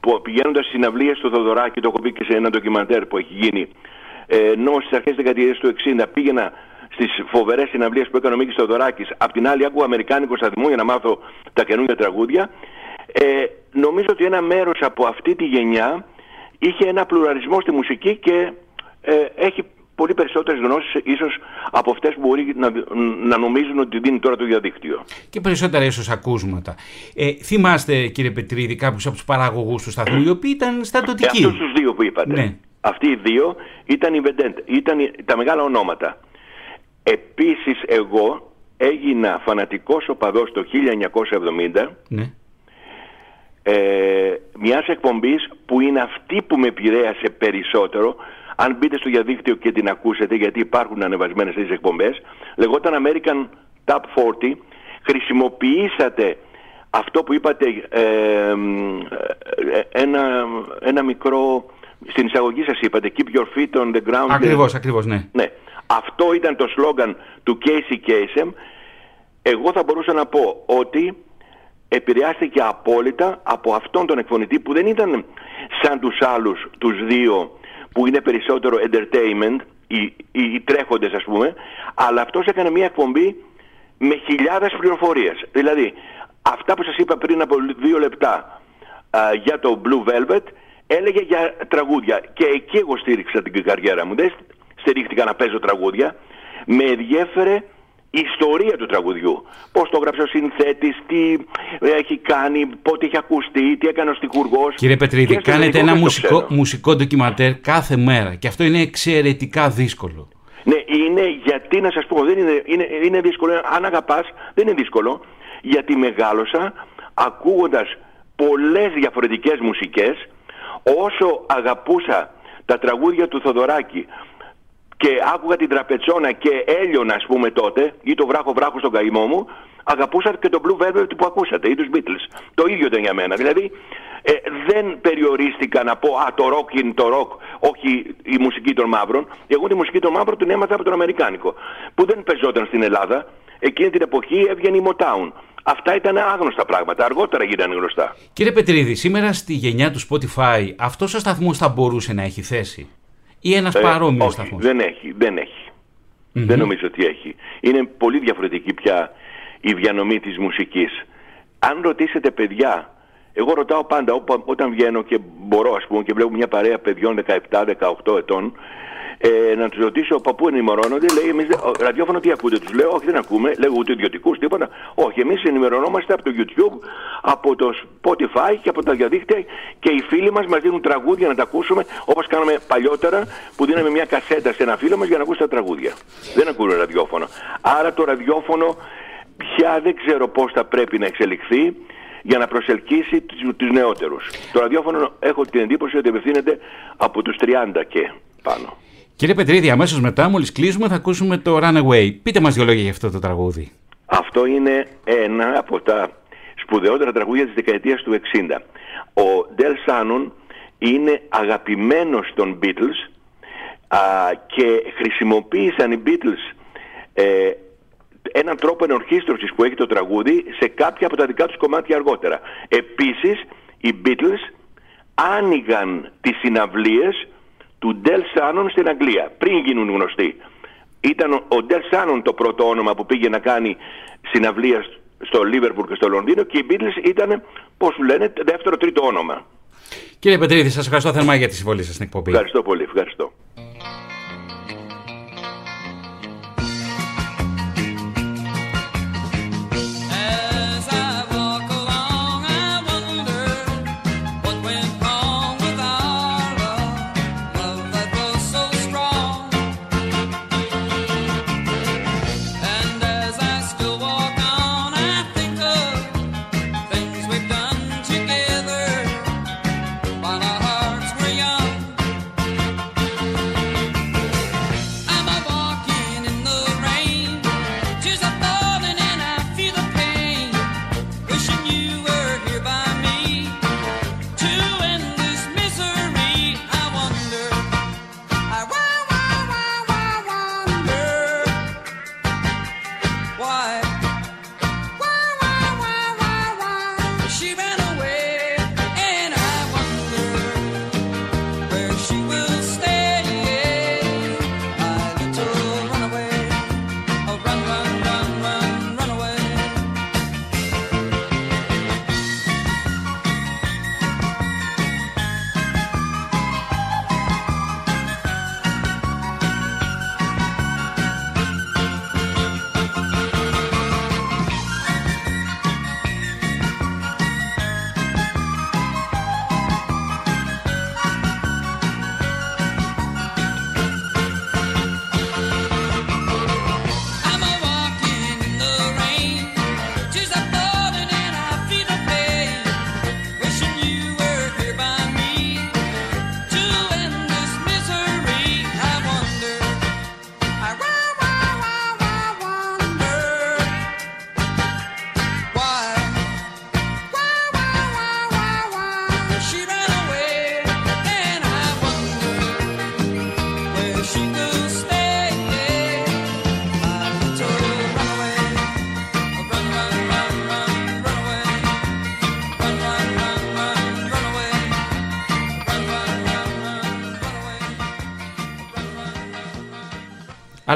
Speaker 10: που πηγαίνοντας στις συναυλίες στο Θοδωράκι, το έχω πει και σε ένα ντοκιμαντέρ που έχει γίνει, ε, ενώ στις αρχές της δεκαετίας του 60 πήγαινα στις φοβερές συναυλίες που έκανε ο Μίκης Θοδωράκης, απ' την άλλη άκουγα Αμερικάνικο σταθμό για να μάθω τα καινούργια τραγούδια, ε, νομίζω ότι ένα μέρος από αυτή τη γενιά είχε ένα πλουραλισμό στη μουσική και ε, έχει πολύ περισσότερες γνώσεις ίσως από αυτές που μπορεί να, να νομίζουν ότι δίνει τώρα το διαδίκτυο.
Speaker 1: Και περισσότερα ίσως ακούσματα. Ε, θυμάστε, κύριε Πετρίδη, κάποιους από τους παραγωγούς του σταθμού, οι οποίοι ήταν
Speaker 10: Και
Speaker 1: στατοτικοί.
Speaker 10: αυτούς τους δύο που είπατε.
Speaker 1: Ναι.
Speaker 10: Αυτοί οι δύο ήταν οι vedette, ήταν οι- τα μεγάλα ονόματα. Επίσης εγώ έγινα φανατικός οπαδός το 1970
Speaker 1: Ναι.
Speaker 10: Ε, μιας εκπομπής που είναι αυτή που με επηρέασε περισσότερο αν μπείτε στο διαδίκτυο και την ακούσετε γιατί υπάρχουν ανεβασμένες τις εκπομπές λεγόταν American Top 40 χρησιμοποιήσατε αυτό που είπατε ε, ε, ένα, ένα μικρό στην εισαγωγή σας είπατε keep your feet on the ground
Speaker 1: Ακριβώς, ακριβώς, ναι.
Speaker 10: ναι. Αυτό ήταν το σλόγγαν του Casey Kasem. Εγώ θα μπορούσα να πω ότι επηρεάστηκε απόλυτα από αυτόν τον εκφωνητή που δεν ήταν σαν τους άλλους τους δύο που είναι περισσότερο entertainment, οι, οι, οι τρέχοντες ας πούμε, αλλά αυτός έκανε μια εκπομπή με χιλιάδες πληροφορίες. Δηλαδή, αυτά που σας είπα πριν από δύο λεπτά α, για το Blue Velvet, έλεγε για τραγούδια. Και εκεί εγώ στήριξα την καριέρα μου. Δεν στηρίχτηκα να παίζω τραγούδια. Με ενδιέφερε η ιστορία του τραγουδιού. Πώς το έγραψε ο συνθέτης, τι έχει κάνει, πότε έχει ακουστεί, τι έκανε ο στιχουργός.
Speaker 1: Κύριε Πετρίδη,
Speaker 10: Και στο
Speaker 1: κάνετε
Speaker 10: ελληνικό
Speaker 1: ένα
Speaker 10: δεν το
Speaker 1: μουσικό,
Speaker 10: ξέρω.
Speaker 1: μουσικό ντοκιματέρ κάθε μέρα και αυτό είναι εξαιρετικά δύσκολο.
Speaker 10: Ναι, είναι γιατί να σας πω, δεν είναι, είναι, είναι δύσκολο. Αν αγαπάς, δεν είναι δύσκολο. Γιατί μεγάλωσα ακούγοντας πολλές διαφορετικές μουσικές, όσο αγαπούσα τα τραγούδια του Θοδωράκη, και άκουγα την τραπετσόνα και έλειωνα ας πούμε τότε ή το βράχο βράχο στον καημό μου αγαπούσα και το Blue Velvet που ακούσατε ή τους Beatles. Το ίδιο ήταν για μένα. Δηλαδή ε, δεν περιορίστηκα να πω «Α, το ροκ είναι το ροκ, όχι η μουσική των μαύρων». Εγώ τη μουσική των μαύρων την έμαθα από τον Αμερικάνικο, που δεν πεζόταν στην Ελλάδα. Εκείνη την εποχή έβγαινε η Motown. Αυτά ήταν άγνωστα πράγματα, αργότερα γίνανε γνωστά.
Speaker 1: Κύριε Πετρίδη, σήμερα στη γενιά του Spotify αυτός ο σταθμός θα μπορούσε να έχει θέση; Ή ένας
Speaker 10: Ε,
Speaker 1: παρόμοιος
Speaker 10: όχι,
Speaker 1: σταθμός;
Speaker 10: δεν έχει, δεν έχει. Δεν νομίζω ότι έχει. Είναι πολύ διαφορετική πια η διανομή της μουσικής. Αν ρωτήσετε παιδιά, εγώ ρωτάω πάντα όπα- όταν βγαίνω και μπορώ ας πούμε και βλέπω μια παρέα παιδιών 17-18 ετών ε, να τους ρωτήσω από πού ενημερώνονται, λέει εμείς δεν- ο, ραδιόφωνο τι ακούτε, τους λέω όχι δεν ακούμε, λέω ούτε ιδιωτικούς τίποτα, όχι εμείς ενημερωνόμαστε από το YouTube, από το Spotify και από τα διαδίκτυα και οι φίλοι μας μας δίνουν τραγούδια να τα ακούσουμε όπως κάναμε παλιότερα που δίναμε μια κασέτα σε ένα φίλο μας για να ακούσει τα τραγούδια. Δεν ακούνε ραδιόφωνο. Άρα το ραδιόφωνο πια δεν ξέρω πώς θα πρέπει να εξελιχθεί για να προσελκύσει τους, τους νεότερους. Το ραδιόφωνο έχω την εντύπωση ότι απευθύνεται από τους 30 και πάνω.
Speaker 1: Κύριε Πετρίδη, αμέσως μετά, μόλις κλείσουμε, θα ακούσουμε το Runaway. Πείτε μας δύο λόγια για αυτό το τραγούδι.
Speaker 10: Αυτό είναι ένα από τα σπουδαιότερα τραγούδια της δεκαετίας του 60. Ο Ντέλ Σάνον είναι αγαπημένος των Beatles α, και χρησιμοποίησαν οι Beatles ε, έναν τρόπο ενορχίστρωσης που έχει το τραγούδι σε κάποια από τα δικά τους κομμάτια αργότερα. Επίσης, οι Beatles άνοιγαν τις συναυλίες του Ντέλ Σάνον στην Αγγλία, πριν γίνουν γνωστοί. Ήταν ο- ο Ντέλ Σάνον το πρώτο όνομα που πήγε να κάνει συναυλία στο Λίβερπουλ και στο Λονδίνο και οι Beatles ήταν, πώς σου λένε, δεύτερο τρίτο όνομα.
Speaker 1: Κύριε Πετρίδη, σας ευχαριστώ θερμά για τη συμβολή σας στην εκπομπή.
Speaker 10: Ευχαριστώ πολύ, ευχαριστώ.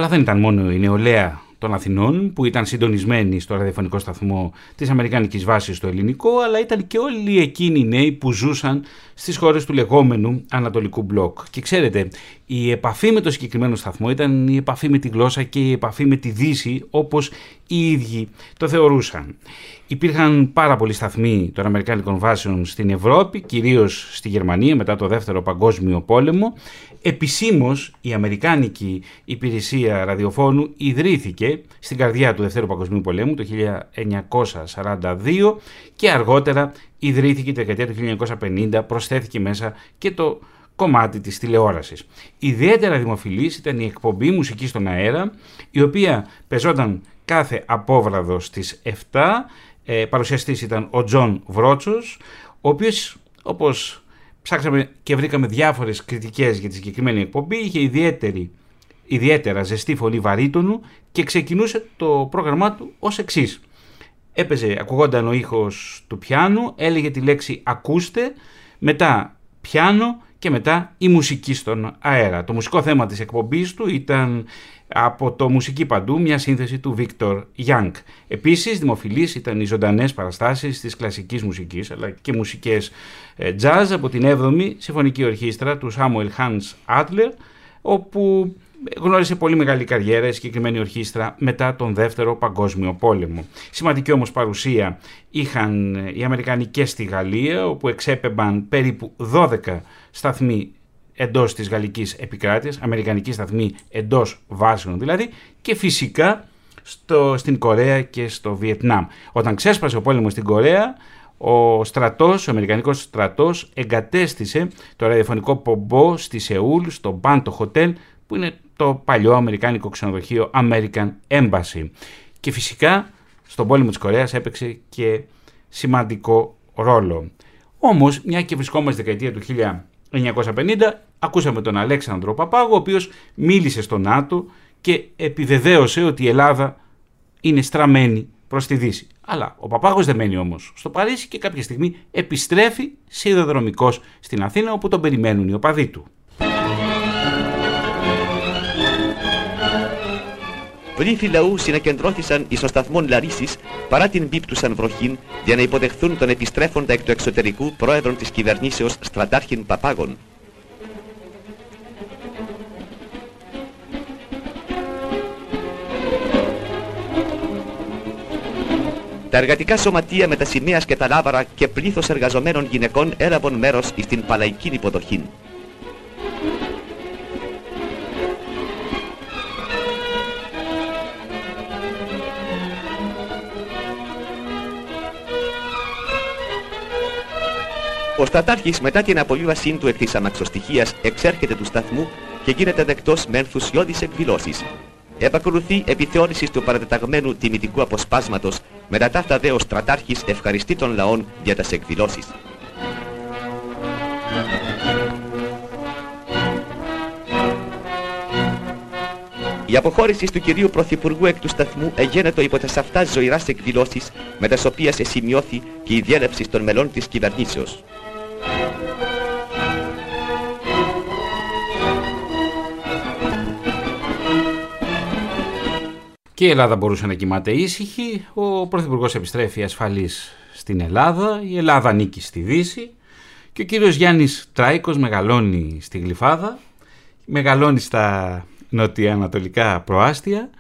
Speaker 1: Αλλά δεν ήταν μόνο η νεολαία των Αθηνών που ήταν συντονισμένοι στο ραδιοφωνικό σταθμό της Αμερικάνικης βάσης στο ελληνικό, αλλά ήταν και όλοι εκείνοι οι νέοι που ζούσαν στις χώρες του λεγόμενου Ανατολικού Μπλοκ. Και ξέρετε, η επαφή με το συγκεκριμένο σταθμό ήταν η επαφή με τη γλώσσα και η επαφή με τη Δύση όπως οι ίδιοι το θεωρούσαν. Υπήρχαν πάρα πολλοί σταθμοί των Αμερικάνικων βάσεων στην Ευρώπη, κυρίως στη Γερμανία μετά το Δεύτερο Παγκόσμιο Πόλεμο. Επισήμως η Αμερικάνικη Υπηρεσία Ραδιοφώνου ιδρύθηκε στην καρδιά του Δευτέρου Παγκοσμίου Πολέμου το 1942 και αργότερα ιδρύθηκε τη δεκαετία του 1950, προσθέθηκε μέσα και το κομμάτι της τηλεόρασης. Ιδιαίτερα δημοφιλής ήταν η εκπομπή «Μουσική στον αέρα», η οποία παιζόταν κάθε απόβραδο στις 7. Ε, παρουσιαστής ήταν ο Τζον Βρότσος, ο οποίος, όπως ψάξαμε και βρήκαμε διάφορες κριτικές για τη συγκεκριμένη εκπομπή, είχε ιδιαίτερη, ιδιαίτερα ζεστή φωνή βαρύτονου και ξεκινούσε το πρόγραμμά του ως εξής. Έπαιζε, ακουγόταν ο ήχος του πιάνου, έλεγε τη λέξη «ακούστε», μετά πιάνο και μετά η μουσική στον αέρα. Το μουσικό θέμα της εκπομπής του ήταν από το «Μουσική Παντού» μια σύνθεση του Βίκτορ Γιάνκ. Επίσης δημοφιλείς ήταν οι ζωντανές παραστάσεις της κλασικής μουσικής αλλά και μουσικές ε, jazz από την 7η Συμφωνική Ορχήστρα του Σάμουελ Χάνς Άτλερ όπου γνώρισε πολύ μεγάλη καριέρα η συγκεκριμένη ορχήστρα μετά τον Δεύτερο Παγκόσμιο Πόλεμο. Σημαντική όμως παρουσία είχαν οι Αμερικανοί και στη Γαλλία, όπου εξέπεμπαν περίπου 12 σταθμοί εντός της γαλλικής επικράτειας, αμερικανική σταθμοί εντός βάσεων δηλαδή, και φυσικά στο, στην Κορέα και στο Βιετνάμ. Όταν ξέσπασε ο πόλεμος στην Κορέα, ο στρατός, ο Αμερικανικός στρατός εγκατέστησε το ραδιοφωνικό πομπό στη Σεούλ, στο Μπάντο Hotel, που είναι το παλιό αμερικάνικο ξενοδοχείο American Embassy. Και φυσικά στον πόλεμο της Κορέας έπαιξε και σημαντικό ρόλο. Όμως, μια και βρισκόμαστε δεκαετία του 1950, ακούσαμε τον Αλέξανδρο Παπάγο, ο οποίος μίλησε στο ΝΑΤΟ και επιβεβαίωσε ότι η Ελλάδα είναι στραμμένη προς τη Δύση. Αλλά ο Παπάγος δεν μένει όμως στο Παρίσι και κάποια στιγμή επιστρέφει σιδηροδρομικός στην Αθήνα όπου τον περιμένουν οι οπαδοί του.
Speaker 7: Βρύφοι λαού συνεκεντρώθησαν εις το σταθμό Λαρίσης παρά την πίπτουσαν βροχήν για να υποδεχθούν τον επιστρέφοντα εκ του εξωτερικού πρόεδρον της κυβερνήσεως στρατάρχην Παπάγων. Τα εργατικά σωματεία με τα σημαία και τα λάβαρα και πλήθος εργαζομένων γυναικών έλαβαν μέρος στην παλαϊκή υποδοχήν. Ο στρατάρχης μετά την απολύβασή του εκ της αμαξοστοιχίας εξέρχεται του σταθμού και γίνεται δεκτός με ενθουσιώδεις εκδηλώσεις. Επακολουθεί επιθεώρησης του παρατεταγμένου τιμητικού αποσπάσματος με τα ταύτα δε ο στρατάρχης ευχαριστεί των λαών για τας εκδηλώσεις. Η αποχώρησης του κυρίου Πρωθυπουργού εκ του σταθμού εγένετο υπό τας αυτάς ζωηράς εκδηλώσεις με τας οποίες εσημειώθη και η διέλευση των μελών της κυβερνήσεως.
Speaker 1: Και η Ελλάδα μπορούσε να κοιμάται ήσυχη, ο Πρωθυπουργός επιστρέφει ασφαλής στην Ελλάδα, η Ελλάδα νίκη στη Δύση. Και ο κύριος Γιάννης Τράικος μεγαλώνει στη Γλυφάδα, μεγαλώνει στα νοτιοανατολικά προάστια.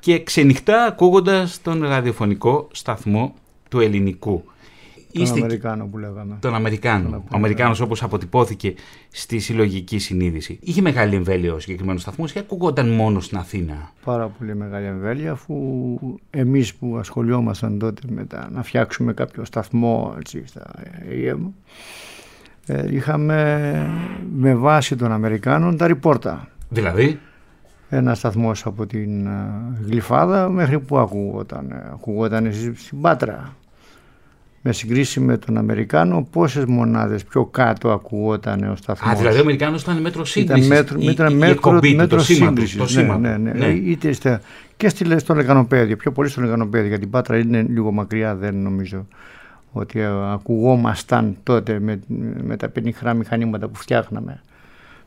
Speaker 1: Και ξενυχτά ακούγοντας τον ραδιοφωνικό σταθμό του ελληνικού.
Speaker 4: Τον Αμερικάνο που λέγαμε.
Speaker 1: Τον Αμερικάνο. Ο Αμερικάνος όπως αποτυπώθηκε στη συλλογική συνείδηση. Είχε μεγάλη εμβέλεια ο συγκεκριμένος σταθμός και ακούγονταν μόνο στην Αθήνα.
Speaker 4: Πάρα πολύ μεγάλη εμβέλεια αφού εμείς που ασχολιόμασταν τότε με τα, να φτιάξουμε κάποιο σταθμό έτσι, στα ΕΕΜ ε, είχαμε με βάση των Αμερικάνων τα ριπόρτα.
Speaker 1: Δηλαδή;
Speaker 4: Ένα σταθμός από την ε, Γλυφάδα μέχρι που ακούγονταν. Ακούγονταν στην Πάτρα με συγκρίση με τον Αμερικάνο, πόσες μονάδες πιο κάτω ακουγόταν ο σταθμός;
Speaker 1: Α, δηλαδή ο Αμερικάνος ήταν μέτρο σύγκριση.
Speaker 4: Ήταν μέτρο, ήταν μέτρο, μέτρο σύγκριση. Ναι, ναι, ναι. ναι. Είτε στα, και στη, στο Λεγανοπέδιο, πιο πολύ στο Λεγανοπέδιο, γιατί η Πάτρα είναι λίγο μακριά, δεν νομίζω ότι ακουγόμασταν τότε με, με τα πενιχρά μηχανήματα που φτιάχναμε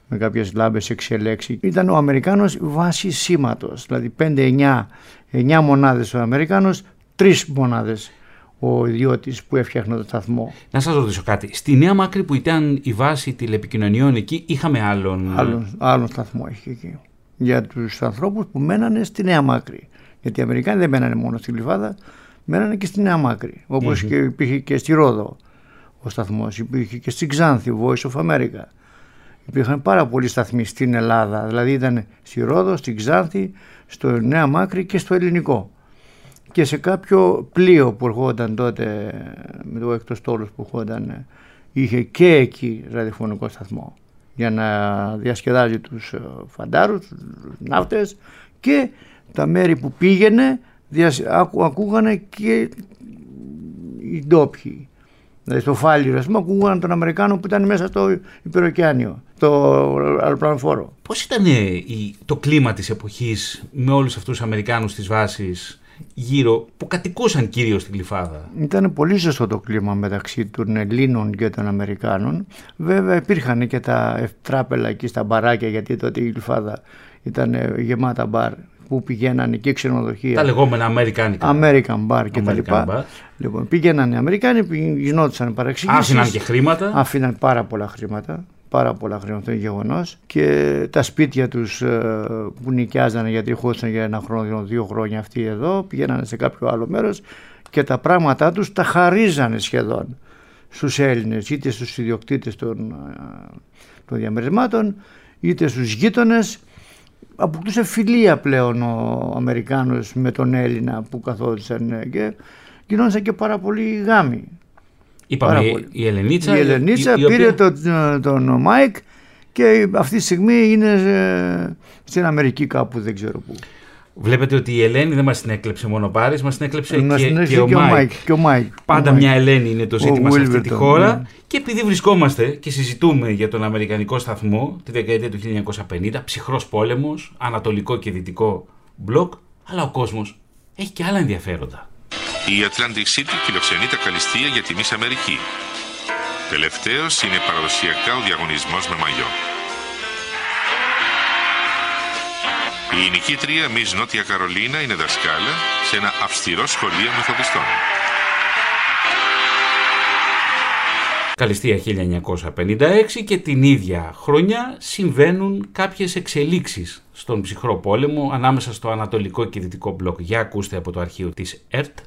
Speaker 4: με κάποιες λάμπες εξελέξει. Ήταν ο Αμερικάνος βάσης σήματος, δηλαδή 5-9 9 μονάδες ο Αμερικάνος, 3 μονάδες ο ιδιώτης που έφτιαχνε το σταθμό.
Speaker 1: Να σας ρωτήσω κάτι. Στη Νέα Μάκρη που ήταν η βάση τηλεπικοινωνιών εκεί, είχαμε άλλον.
Speaker 4: Άλλον, άλλον σταθμό είχε εκεί. Για τους ανθρώπους που μένανε στη Νέα Μάκρη. Γιατί οι Αμερικάνοι δεν μένανε μόνο στη Λιβάδα, μένανε και στη Νέα Μάκρη. Όπως mm-hmm. και υπήρχε και στη Ρόδο ο σταθμός, υπήρχε και στη Ξάνθη, ο Voice of America. Υπήρχαν πάρα πολλοί σταθμοί στην Ελλάδα. Δηλαδή ήταν στη Ρόδο, στη Ξάνθη, στο Νέα Μάκρη και στο Ελληνικό και σε κάποιο πλοίο που ερχόταν τότε με το έκτος τόλος που ερχόταν είχε και εκεί ραδιοφωνικό σταθμό. για να διασκεδάζει τους ε, φαντάρους, τους ναύτες και τα μέρη που πήγαινε διασ... ακού, ακούγανε και οι ντόπιοι. Δηλαδή στο Φάλιρο, ας πούμε, ακούγανε τον Αμερικάνο που ήταν μέσα στο υπεροκειάνιο, το αεροπλανοφόρο.
Speaker 1: Πώς ήταν ε, η- το κλίμα της εποχής με όλους αυτούς τους Αμερικάνους της βάσης γύρω που κατοικούσαν κυρίως στην Γλυφάδα.
Speaker 4: Ήταν πολύ ζεστό το κλίμα μεταξύ των Ελλήνων και των Αμερικάνων. Βέβαια υπήρχαν και τα τράπελα εκεί στα μπαράκια γιατί τότε η Γλυφάδα ήταν ε, γεμάτα μπαρ που πηγαίνανε και ξενοδοχεία.
Speaker 1: Τα λεγόμενα Αμερικάνικα.
Speaker 4: American bar και τα
Speaker 1: American
Speaker 4: λοιπά.
Speaker 1: bar.
Speaker 4: Λοιπόν, πήγαιναν οι Αμερικάνοι, πη- γινόντουσαν παρεξηγήσεις.
Speaker 1: Άφηναν και χρήματα.
Speaker 4: Άφηναν πάρα πολλά χρήματα. Πάρα πολλά χρήματα, αυτό είναι γεγονός. Και τα σπίτια τους που νοικιάζανε γιατί χώσαν για ένα χρόνο, δύο χρόνια αυτοί εδώ, πηγαίνανε σε κάποιο άλλο μέρος και τα πράγματά τους τα χαρίζανε σχεδόν στους Έλληνες, είτε στους ιδιοκτήτες των, ε, των διαμερισμάτων, είτε στους γείτονες. Αποκτούσε φιλία πλέον ο Αμερικάνος με τον Έλληνα που καθόντουσαν ε, και γινόντουσαν και πάρα πολλοί γάμοι.
Speaker 1: Είπαμε
Speaker 4: Πάρα
Speaker 1: η,
Speaker 4: πολύ.
Speaker 1: η Ελενίτσα.
Speaker 4: Η Ελενίτσα
Speaker 1: η- η
Speaker 4: πήρε
Speaker 1: οποία-
Speaker 4: τον, τον Μάικ και αυτή τη στιγμή είναι ε, στην Αμερική κάπου δεν ξέρω πού.
Speaker 1: Βλέπετε ότι η Ελένη δεν μας την έκλεψε μόνο Πάρης, μας την έκλεψε
Speaker 4: Μας
Speaker 1: και,
Speaker 4: την
Speaker 1: και,
Speaker 4: έστειλε
Speaker 1: ο
Speaker 4: και ο
Speaker 1: Μάικ.
Speaker 4: Μάικ, και ο Μάικ.
Speaker 1: Πάντα
Speaker 4: Ο Μάικ.
Speaker 1: μια Ελένη είναι το
Speaker 4: Ο
Speaker 1: ζήτημα σε αυτή τη
Speaker 4: Wilburton,
Speaker 1: χώρα.
Speaker 4: ναι.
Speaker 1: Και επειδή βρισκόμαστε και συζητούμε για τον Αμερικανικό σταθμό τη δεκαετία του 1950, ψυχρός πόλεμος, ανατολικό και δυτικό μπλοκ, αλλά ο κόσμος έχει και άλλα ενδιαφέροντα.
Speaker 11: Η Atlantic City φιλοξενεί τα καλυστία για τη Miss Αμερική. Τελευταίος είναι παραδοσιακά ο διαγωνισμός με μαγιό. Η νικήτρια Miss Νότια Καρολίνα είναι δασκάλα σε ένα αυστηρό σχολείο μεθοδιστών.
Speaker 1: Καλυστία 1956 και την ίδια χρονιά συμβαίνουν κάποιες εξελίξεις στον ψυχρό πόλεμο ανάμεσα στο ανατολικό και δυτικό μπλοκ. Για ακούστε από το αρχείο της ΕΡΤ.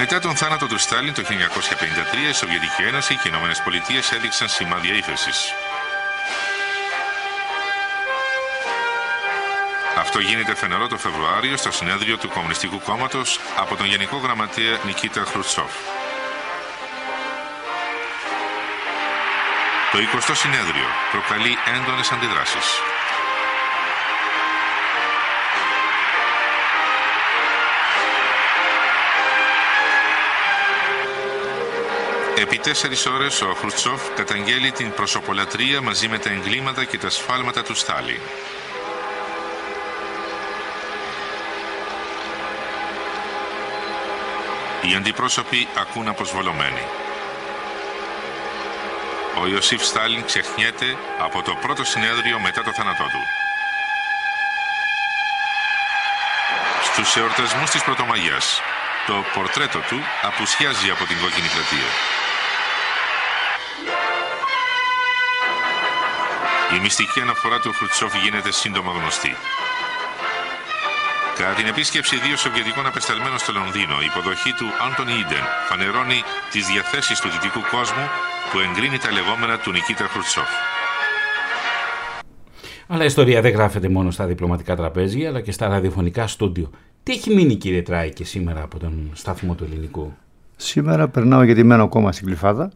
Speaker 11: Μετά τον θάνατο του Στάλιν το 1953, η Σοβιετική Ένωση και οι Ηνωμένες Πολιτείες έδειξαν σημάδια ύφεσης. Αυτό γίνεται φανερό το Φεβρουάριο στο συνέδριο του Κομμουνιστικού Κόμματος από τον Γενικό Γραμματέα Νικίτα Χρουτσόφ. Το 20ο συνέδριο προκαλεί έντονες αντιδράσεις. Επί τέσσερις ώρες ο Χρουτσόφ καταγγέλει την προσωπολατρία μαζί με τα εγκλήματα και τα σφάλματα του Στάλιν. Οι αντιπρόσωποι ακούν αποσβολωμένοι. Ο Ιωσήφ Στάλιν ξεχνιέται από το πρώτο συνέδριο μετά το θάνατό του. Στους εορτασμούς της Πρωτομαγιάς, το πορτρέτο του απουσιάζει από την κόκκινη πλατεία. Η μυστική αναφορά του Χρουτσόφ γίνεται σύντομα γνωστή. Κατά την επίσκεψη δύο Σοβιετικών απεσταλμένων στο Λονδίνο, η υποδοχή του Άντων Ίντεν φανερώνει τις διαθέσεις του δυτικού κόσμου που εγκρίνει τα λεγόμενα του Νικίτα Χρουτσόφ.
Speaker 1: Αλλά η ιστορία δεν γράφεται μόνο στα διπλωματικά τραπέζια, αλλά και στα ραδιοφωνικά στούντιο. Τι έχει μείνει, κύριε Τράικε, σήμερα από τον σταθμό του ελληνικού;
Speaker 4: Σήμερα περνάω γιατί μένω ακόμα στην Κλειφάδα.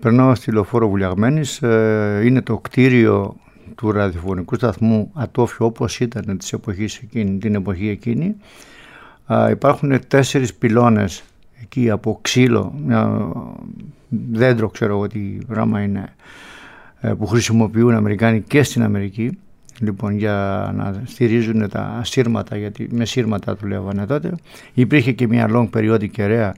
Speaker 4: Περνάω στη λεωφόρο Βουλιαγμένης. Ε, είναι το κτίριο του ραδιοφωνικού σταθμού Ατόφιο όπως ήταν της εποχής εκείνη, την εποχή εκείνη. Α, υπάρχουν τέσσερις πυλώνες εκεί από ξύλο, μια, δέντρο ξέρω εγώ τι πράγμα είναι, ε, που χρησιμοποιούν Αμερικάνοι και στην Αμερική λοιπόν για να στηρίζουν τα σύρματα γιατί με σύρματα δουλεύανε τότε υπήρχε και μια long periodic κεραία ε,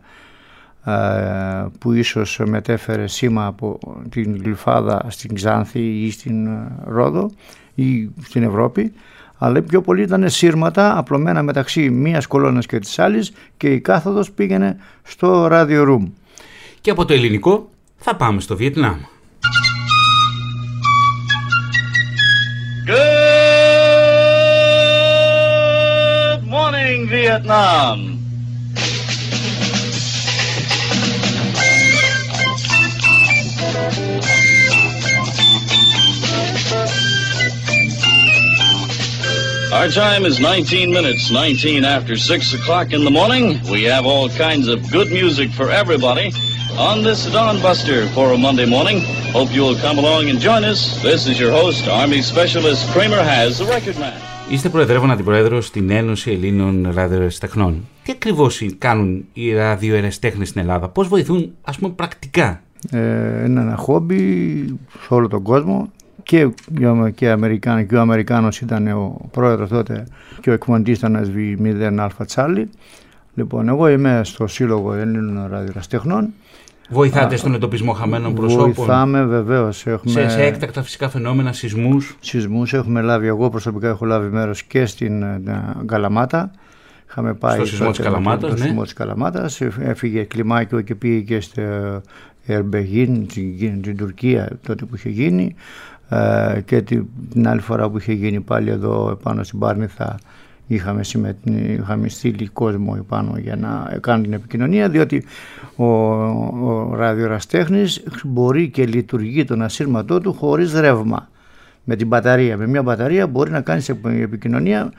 Speaker 4: που ίσως μετέφερε σήμα από την Γλυφάδα στην Ξάνθη ή στην ε, Ρόδο ή στην Ευρώπη αλλά πιο πολύ ήταν σύρματα απλωμένα μεταξύ μίας κολόνας και της άλλης και η κάθοδος πήγαινε στο Radio Room.
Speaker 1: Και από το ελληνικό θα πάμε στο Βιετνάμ.
Speaker 12: Good morning, Vietnam. Our time is 19 minutes, 19 after 6 o'clock in the morning. We have all kinds of good music for everybody. on this Dawn Buster for a Monday morning. Hope you'll come along and join us. This is your host, Army Specialist Kramer Has, the record man.
Speaker 1: Είστε προεδρεύων αντιπρόεδρο στην Ένωση Ελλήνων Ραδιοεραστεχνών. Τι ακριβώ κάνουν οι ραδιοεραστέχνε στην Ελλάδα, πώ βοηθούν, α πούμε, πρακτικά.
Speaker 4: Ε, είναι ένα χόμπι σε όλο τον κόσμο και, και, Αμερικάνοι, και ο Αμερικάνος ήταν ο πρόεδρος τότε και ο εκμοντής ήταν SB0 α Τσάλι. Λοιπόν, εγώ είμαι στο Σύλλογο Ελλήνων Ραδιοεραστεχνών
Speaker 1: Βοηθάτε στον εντοπισμό χαμένων προσώπων.
Speaker 4: Βοηθάμε βεβαίως.
Speaker 1: Σε, σε έκτακτα φυσικά φαινόμενα, σεισμούς.
Speaker 4: Σεισμούς έχουμε λάβει. Εγώ προσωπικά έχω λάβει μέρος και στην ε, Καλαμάτα. Είχαμε πάει
Speaker 1: στο σεισμό της Καλαμάτας.
Speaker 4: Στο
Speaker 1: ναι.
Speaker 4: σεισμό της Καλαμάτας. Έφυγε κλιμάκιο και πήγε και στο Ερμπεγίν, στην Τουρκία, τότε που είχε γίνει. Ε, και την άλλη φορά που είχε γίνει πάλι εδώ επάνω στην Πάρνηθα είχαμε, είχαμε στείλει κόσμο επάνω για να κάνουν την επικοινωνία διότι ο, ο ραδιοραστέχνης μπορεί και λειτουργεί τον ασύρματό του χωρίς ρεύμα με την μπαταρία. Με μια μπαταρία μπορεί να κάνει επικοινωνία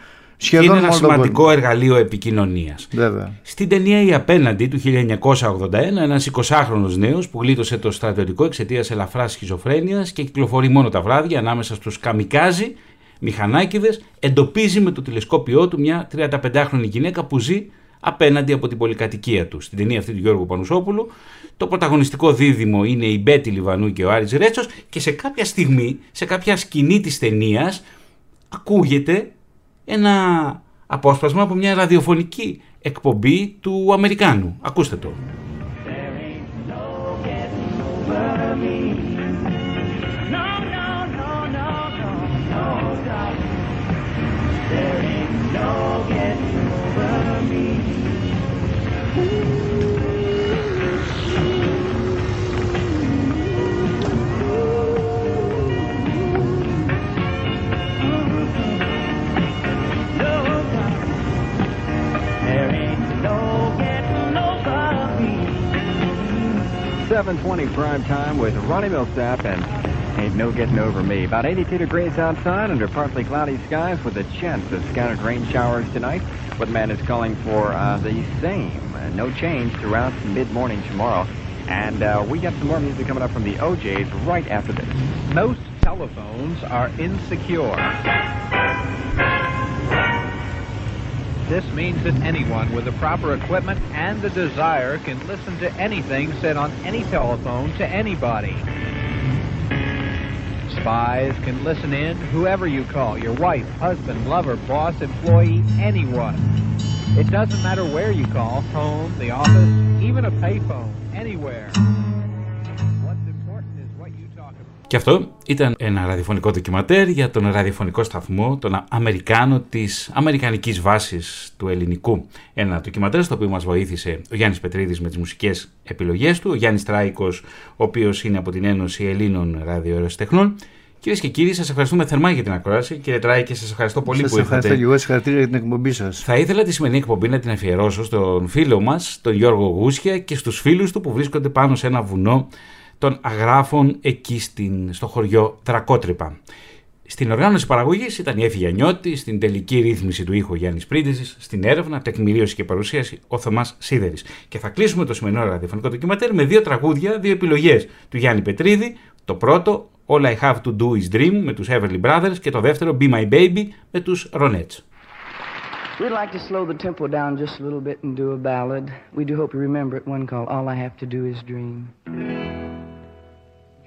Speaker 4: σχεδόν
Speaker 1: Είναι ένα σημαντικό εργαλείο επικοινωνίας.
Speaker 4: Βέβαια.
Speaker 1: Στην ταινία Η Απέναντι του 1981, ένα 20χρονο νέος που γλίτωσε το στρατιωτικό εξαιτίας ελαφράς σχιζοφρένειας και κυκλοφορεί μόνο τα βράδια ανάμεσα στους καμικάζι μηχανάκιδε, εντοπίζει με το τηλεσκόπιό του μια 35χρονη γυναίκα που ζει απέναντι από την πολυκατοικία του. Στην ταινία αυτή του Γιώργου Πανουσόπουλου, το πρωταγωνιστικό δίδυμο είναι η Μπέτη Λιβανού και ο Άρης Ρέτσος και σε κάποια στιγμή, σε κάποια σκηνή της ταινίας, ακούγεται ένα απόσπασμα από μια ραδιοφωνική εκπομπή του Αμερικάνου. Ακούστε το.
Speaker 13: 720 prime time with Ronnie Millsap and Ain't No Getting Over Me. About 82 degrees outside under partly cloudy skies with a chance of scattered rain showers tonight. Weatherman is calling for uh, the same. Uh, no change throughout mid-morning tomorrow. And uh, we got some more music coming up from the OJs right after this.
Speaker 14: Most telephones are insecure. This means that anyone with the proper equipment and the desire can listen to anything said on any telephone to anybody. Spies can listen in whoever you call, your wife, husband, lover, boss, employee, anyone. It doesn't matter where you call, home, the office, even a payphone, anywhere.
Speaker 1: Και αυτό ήταν ένα ραδιοφωνικό ντοκιματέρ για τον ραδιοφωνικό σταθμό, τον Αμερικάνο της Αμερικανικής βάσης του ελληνικού. Ένα ντοκιματέρ στο οποίο μας βοήθησε ο Γιάννης Πετρίδης με τις μουσικές επιλογές του, ο Γιάννης Τράικος, ο οποίος είναι από την Ένωση Ελλήνων Ραδιοεραστεχνών. Κυρίες και κύριοι, σας ευχαριστούμε θερμά για την ακρόαση. Κύριε Τράικη, σας ευχαριστώ πολύ
Speaker 4: Σας
Speaker 1: που ήρθατε.
Speaker 4: ευχαριστώ και εγώ συγχαρητήρια για την εκπομπή σας.
Speaker 1: Θα ήθελα τη σημερινή εκπομπή να την αφιερώσω στον φίλο μας, τον Γιώργο Γούσια και στους φίλους του που βρίσκονται πάνω σε ένα βουνό των αγράφων εκεί στην, στο χωριό Τρακότρυπα. Στην οργάνωση παραγωγής ήταν η Έφη Γιαννιώτη, στην τελική ρύθμιση του ήχου Γιάννης Πρίντιση, στην έρευνα, τεκμηρίωση και παρουσίαση ο Θωμάς Σίδερης. Και θα κλείσουμε το σημερινό ραδιοφωνικό ντοκιματέρ με δύο τραγούδια, δύο επιλογές του Γιάννη Πετρίδη. Το πρώτο, All I Have to Do is Dream με τους Everly Brothers και το δεύτερο, Be My Baby με τους Ronettes.
Speaker 9: We'd like to slow the tempo down just a little bit and do a ballad. We do hope you remember it, one called All I Have to Do is Dream.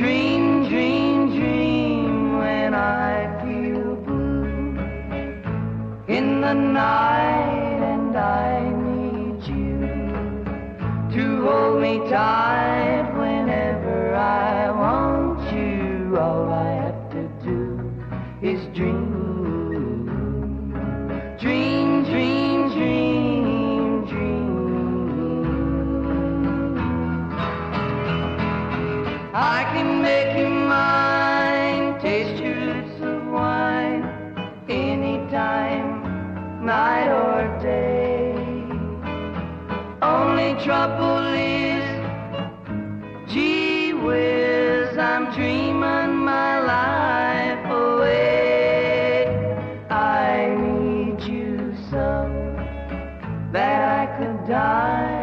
Speaker 9: Dream, dream, dream when I feel blue. In the night and I need you to hold me tight trouble is, gee whiz, I'm dreaming my life away. I need you so that I could die.